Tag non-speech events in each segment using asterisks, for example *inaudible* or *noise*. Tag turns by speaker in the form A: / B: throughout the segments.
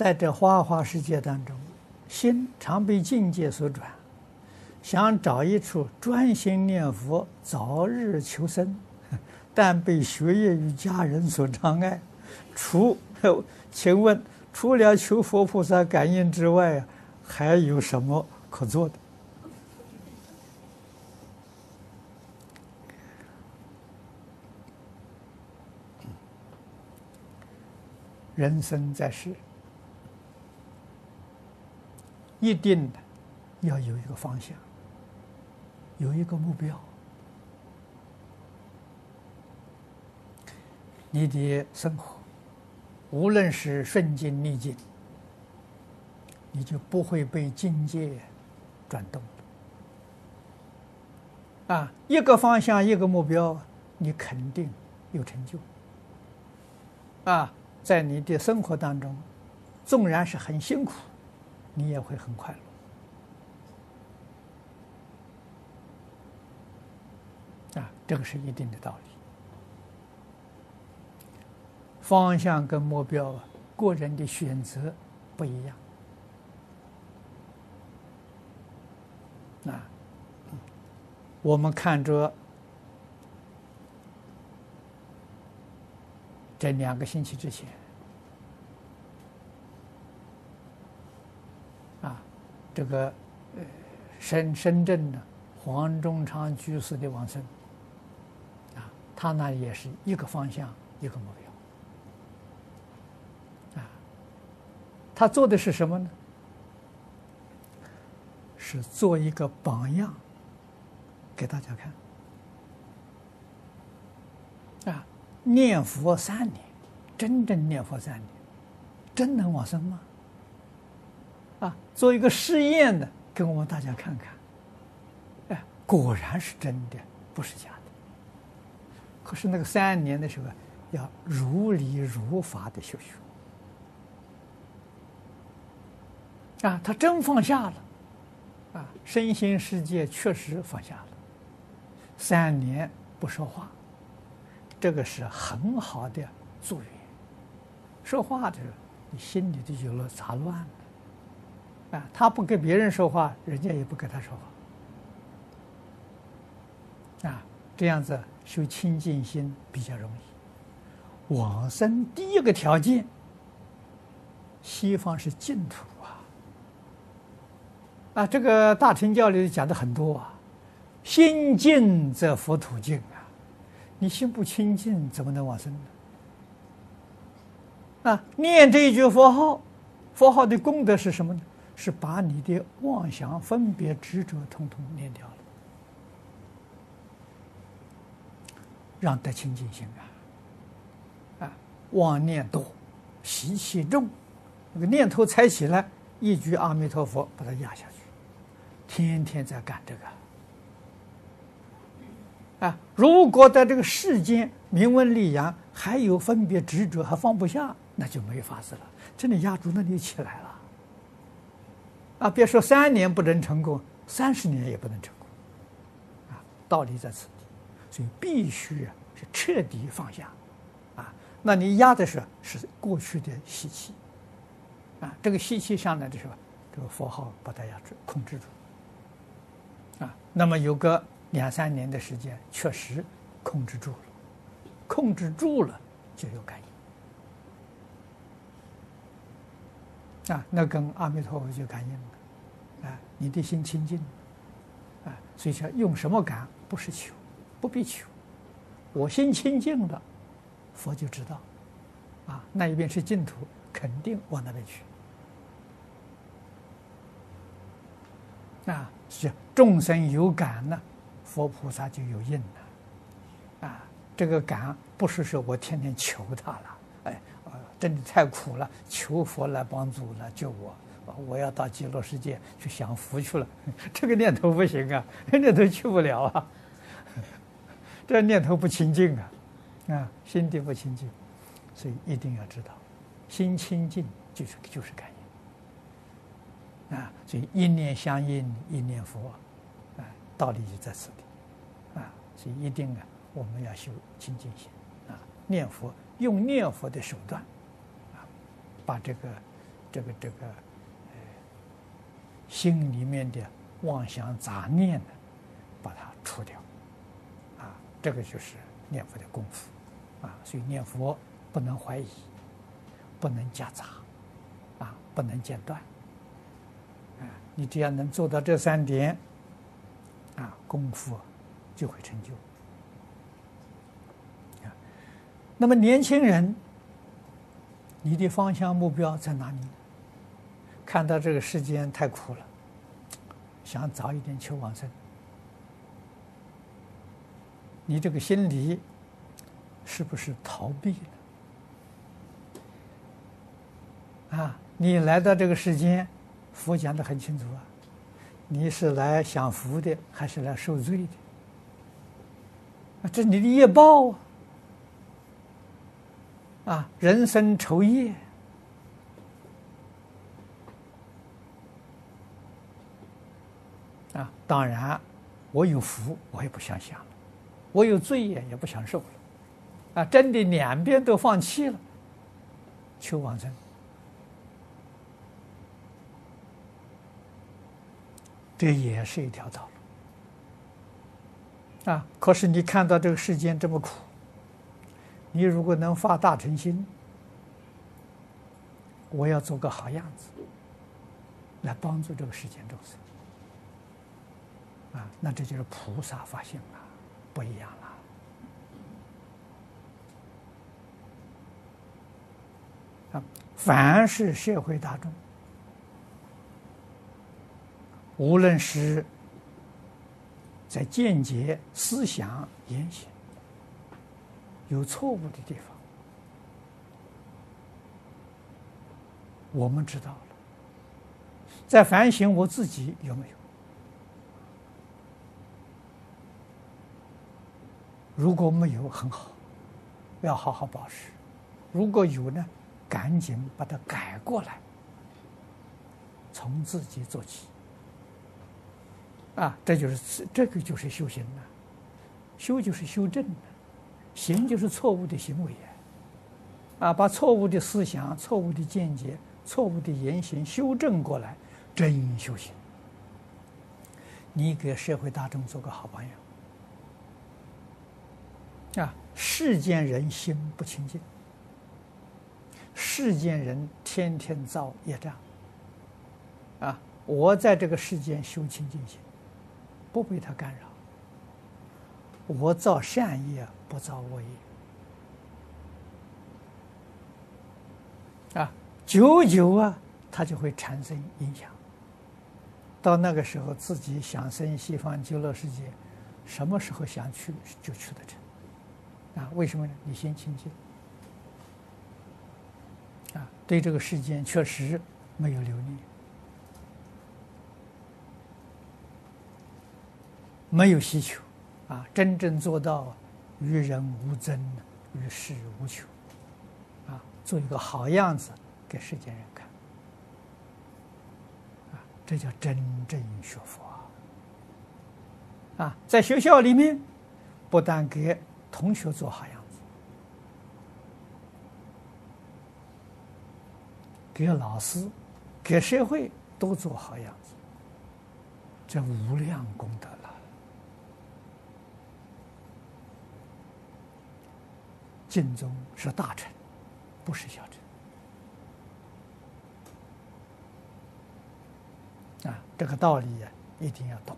A: 在这花花世界当中，心常被境界所转，想找一处专心念佛，早日求生，*laughs* 但被学业与家人所障碍。除，*laughs* 请问，除了求佛菩萨感应之外，还有什么可做的？人生在世，一定的要有一个方向，有一个目标。你的生活，无论是顺境逆境，你就不会被境界转动。啊，一个方向，一个目标，你肯定有成就。啊。在你的生活当中，纵然是很辛苦，你也会很快乐。啊，这个是一定的道理。方向跟目标，个人的选择不一样。啊，我们看着这两个星期之前。这个呃，深深圳的黄忠昌居士的往生啊，他那也是一个方向，一个目标啊。他做的是什么呢？是做一个榜样给大家看啊。念佛三年，真正念佛三年，真能往生吗？啊，做一个试验的，给我们大家看看，哎，果然是真的，不是假的。可是那个三年的时候，要如理如法的修学。啊，他真放下了，啊，身心世界确实放下了。三年不说话，这个是很好的助缘。说话的时候，你心里就有了杂乱了。啊，他不跟别人说话，人家也不跟他说话。啊，这样子修清净心比较容易。往生第一个条件，西方是净土啊。啊，这个大乘教里讲的很多啊，心净则佛土净啊。你心不清净，怎么能往生呢？啊，念这一句佛号，佛号的功德是什么呢？是把你的妄想、分别、执着统统念掉了，让得清净心啊！啊，妄念多，习气重，那个念头才起来，一句阿弥陀佛把它压下去，天天在干这个。啊，如果在这个世间名闻利养还有分别执着还放不下，那就没法子了，真的压住那里起来了。啊，别说三年不能成功，三十年也不能成功，啊，道理在此地，所以必须啊是彻底放下，啊，那你压的是是过去的习气，啊，这个习气上来的时候，这个佛号把它压制，控制住，啊，那么有个两三年的时间，确实控制住了，控制住了就有感应。啊，那跟阿弥陀佛就感应了，啊，你的心清净，啊，所以说用什么感？不是求，不必求，我心清净了，佛就知道，啊，那一边是净土，肯定往那边去，啊，是众生有感呢，佛菩萨就有应了，啊，这个感不是说我天天求他了，真的太苦了，求佛来帮助来救我，我要到极乐世界去享福去了。*laughs* 这个念头不行啊，念头去不了啊。这念头不清净啊，啊，心地不清净，所以一定要知道，心清净就是就是感应啊。所以一念相应，一念佛啊，道理就在此地啊。所以一定啊，我们要修清净心啊，念佛用念佛的手段。把这个这个这个呃心里面的妄想杂念呢，把它除掉，啊，这个就是念佛的功夫，啊，所以念佛不能怀疑，不能夹杂，啊，不能间断，啊，你只要能做到这三点，啊，功夫就会成就。那么年轻人，你的方向目标在哪里？看到这个世间太苦了，想早一点求往生。你这个心理是不是逃避了？啊，你来到这个世间，佛讲的很清楚啊，你是来享福的，还是来受罪的？啊，这你的业报啊。啊，人生愁业啊！当然，我有福，我也不想想了；我有罪业，也不想受了。啊，真的两边都放弃了，求往生，这也是一条道路。啊，可是你看到这个世间这么苦。你如果能发大乘心，我要做个好样子，来帮助这个世间众生，啊，那这就是菩萨发心了，不一样了。啊，凡是社会大众，无论是在见解、思想、言行。有错误的地方，我们知道了，在反省我自己有没有？如果没有，很好，要好好保持；如果有呢，赶紧把它改过来，从自己做起。啊，这就是这个就是修行了，修就是修正的。行就是错误的行为啊，把错误的思想、错误的见解、错误的言行修正过来，真修行。你给社会大众做个好榜样啊！世间人心不清净，世间人天天造业障啊！我在这个世间修清净心，不被他干扰。我造善业，不造恶业，啊，久久啊，它就会产生影响。到那个时候，自己想生西方极乐世界，什么时候想去就去得成。啊，为什么呢？你先清净。啊，对这个世间确实没有留恋，没有需求。啊，真正做到与人无争，与世无求，啊，做一个好样子给世间人看，啊，这叫真正学佛啊！在学校里面，不但给同学做好样子，给老师、给社会都做好样子，这无量功德。净宗是大臣，不是小臣。啊，这个道理呀，一定要懂。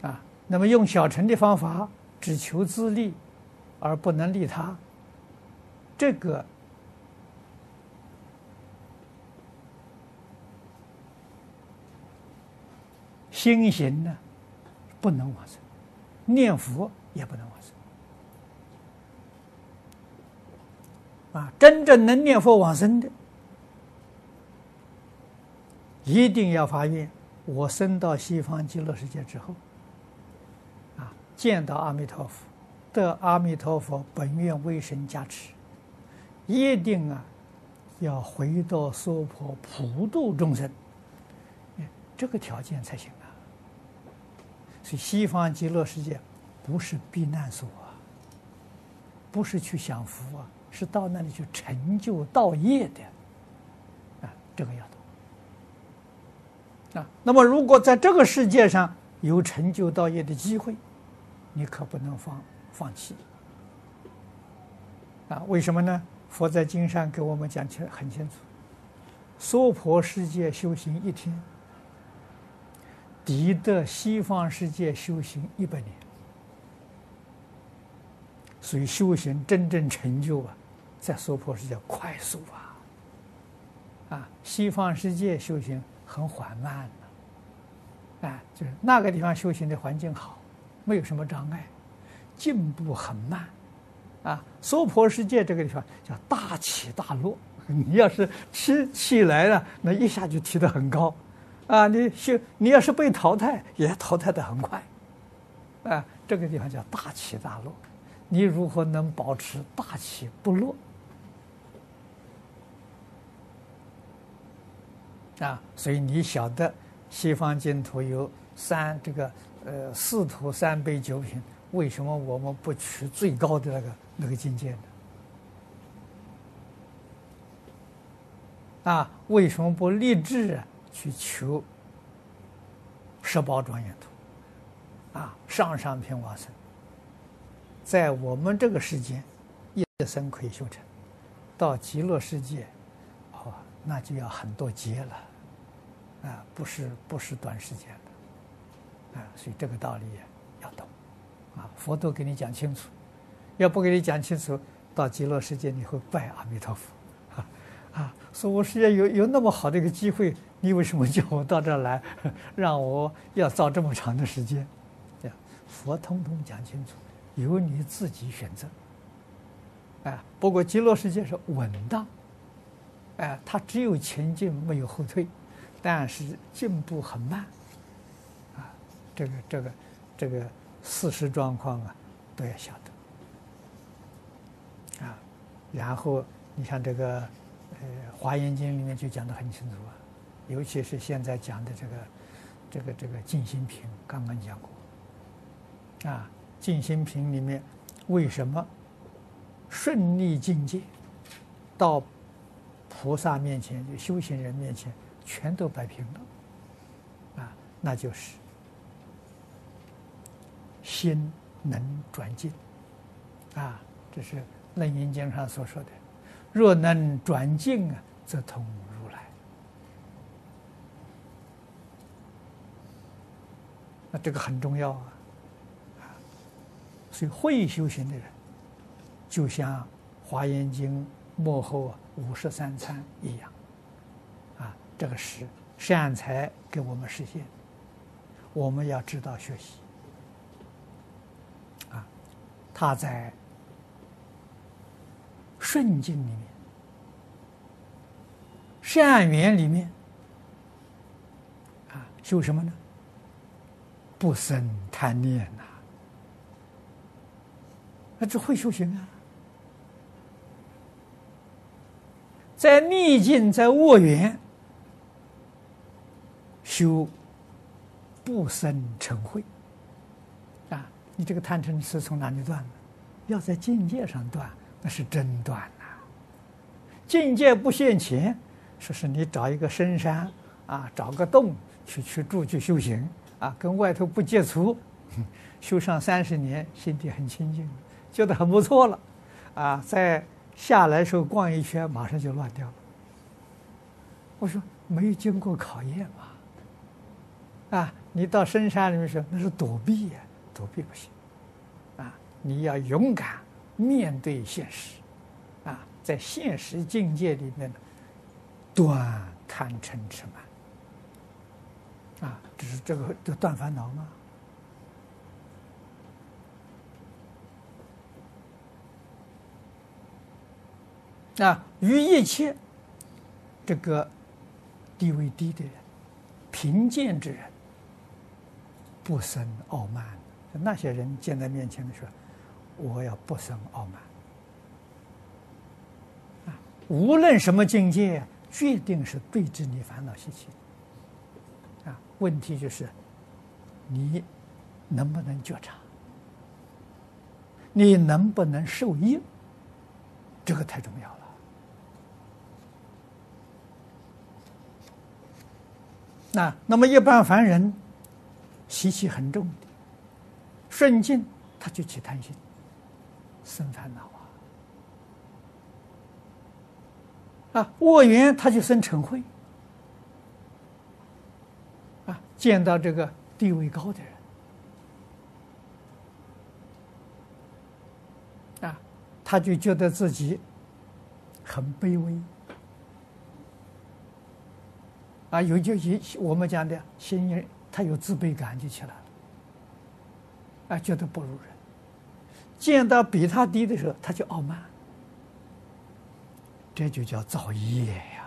A: 啊，那么用小臣的方法，只求自利，而不能利他，这个。心行呢，不能往生；念佛也不能往生。啊，真正能念佛往生的，一定要发愿：我生到西方极乐世界之后，啊，见到阿弥陀佛，得阿弥陀佛本愿威神加持，一定啊，要回到娑婆普度众生。这个条件才行。所以，西方极乐世界不是避难所啊，不是去享福啊，是到那里去成就道业的。啊，这个要懂。啊，那么如果在这个世界上有成就道业的机会，你可不能放放弃。啊，为什么呢？佛在经上给我们讲起来很清楚：娑婆世界修行一天，抵得西方世界修行一百年。所以修行真正成就啊，在娑婆世界快速啊，啊，西方世界修行很缓慢的，啊，就是那个地方修行的环境好，没有什么障碍，进步很慢，啊，娑婆世界这个地方叫大起大落，*laughs* 你要是起起来了，那一下就提得很高，啊，你修你要是被淘汰，也淘汰的很快，啊，这个地方叫大起大落。你如何能保持大起不落？啊，所以你晓得西方净土有三这个呃四土三杯九品，为什么我们不取最高的那个那个境界呢？啊，为什么不立志啊去求十宝庄严土？啊，上上品往生。在我们这个世间，一生可以修成；到极乐世界，哦，那就要很多劫了，啊，不是不是短时间的，啊，所以这个道理要懂，啊，佛都给你讲清楚，要不给你讲清楚，到极乐世界你会拜阿弥陀佛，啊，啊，说我世界有有那么好的一个机会，你为什么叫我到这儿来，让我要造这么长的时间？这样，佛通通讲清楚。由你自己选择，啊，不过极乐世界是稳当，啊，它只有前进没有后退，但是进步很慢，啊，这个这个这个事实状况啊都要晓得，啊，然后你看这个呃《华严经》里面就讲得很清楚啊，尤其是现在讲的这个这个这个净心品，刚刚讲过，啊。净心品里面，为什么顺利境界到菩萨面前，就修行人面前，全都摆平了？啊，那就是心能转境。啊，这是《楞严经》上所说的：“若能转境啊，则通如来。”那这个很重要啊。所以会修行的人，就像《华严经》末后五十三参一样，啊，这个是善财给我们实现，我们要知道学习，啊，他在顺境里面，善缘里面，啊，修什么呢？不生贪念呐。那只会修行啊，在逆境，在卧缘，修不生嗔恚啊！你这个贪嗔痴从哪里断呢？要在境界上断，那是真断呐。境界不现前，说是你找一个深山啊，找个洞去去住去修行啊，跟外头不接触，修上三十年，心地很清净。觉得很不错了，啊，在下来时候逛一圈，马上就乱掉了。我说没有经过考验嘛，啊，你到深山里面说那是躲避呀，躲避不行，啊，你要勇敢面对现实，啊，在现实境界里面断贪嗔痴慢，啊，只是这个就断烦恼吗？啊，于一切这个地位低的人、贫贱之人，不生傲慢。那些人见在面前的时候，我要不生傲慢。啊，无论什么境界，决定是对治你烦恼习气。问题就是你能不能觉察？你能不能受益？这个太重要了。那那么一般凡人习气很重的，顺境他就起贪心，生烦恼啊！啊，恶缘他就生嗔恚。啊，见到这个地位高的人，啊，他就觉得自己很卑微。啊，有就有我们讲的心人，他有自卑感就起来了。啊，觉得不如人。见到比他低的时候，他就傲慢。这就叫造业呀。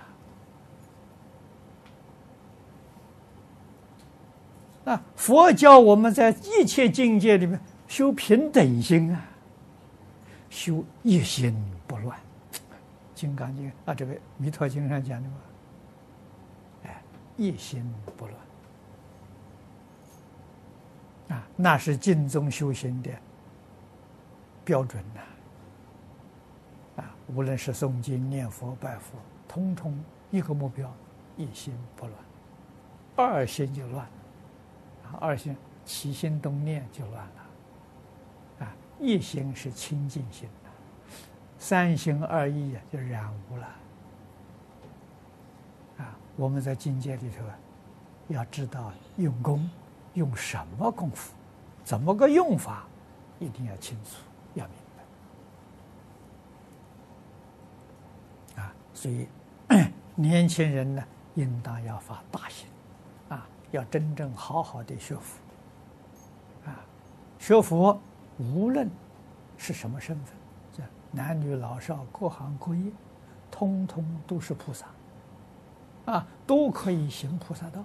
A: 啊，佛教我们在一切境界里面修平等心啊，修一心不乱。《金刚经》啊，这个《弥陀经》上讲的嘛。一心不乱啊，那是净宗修行的标准呐！啊，无论是诵经、念佛、拜佛，通通一个目标，一心不乱。二心就乱，二心起心动念就乱了。啊，一心是清净心的，三心二意啊，就染污了。啊我们在境界里头啊，要知道用功，用什么功夫，怎么个用法，一定要清楚，要明白。啊，所以 *coughs* 年轻人呢，应当要发大心，要真正好好的学佛。啊，学佛无论是什么身份，这男女老少各行各业，通通都是菩萨。啊，都可以行菩萨道。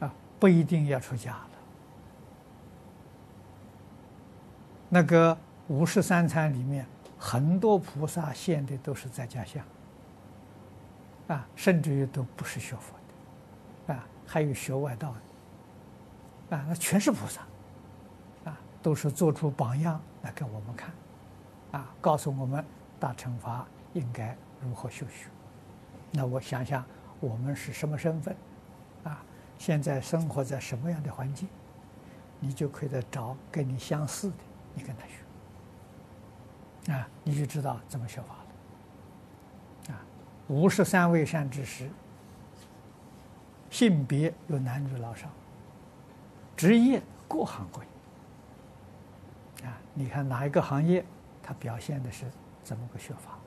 A: 啊，不一定要出家了。那个五十三参里面，很多菩萨现的都是在家相。啊，甚至于都不是学佛的，啊，还有学外道的，啊，那全是菩萨，啊，都是做出榜样来给我们看，啊，告诉我们大乘法应该。如何修学？那我想想，我们是什么身份？啊，现在生活在什么样的环境？你就可以再找跟你相似的，你跟他学。啊，你就知道怎么学法。五十三位善知识，性别有男女老少，职业各行各业。啊，你看哪一个行业，它表现的是怎么个学法？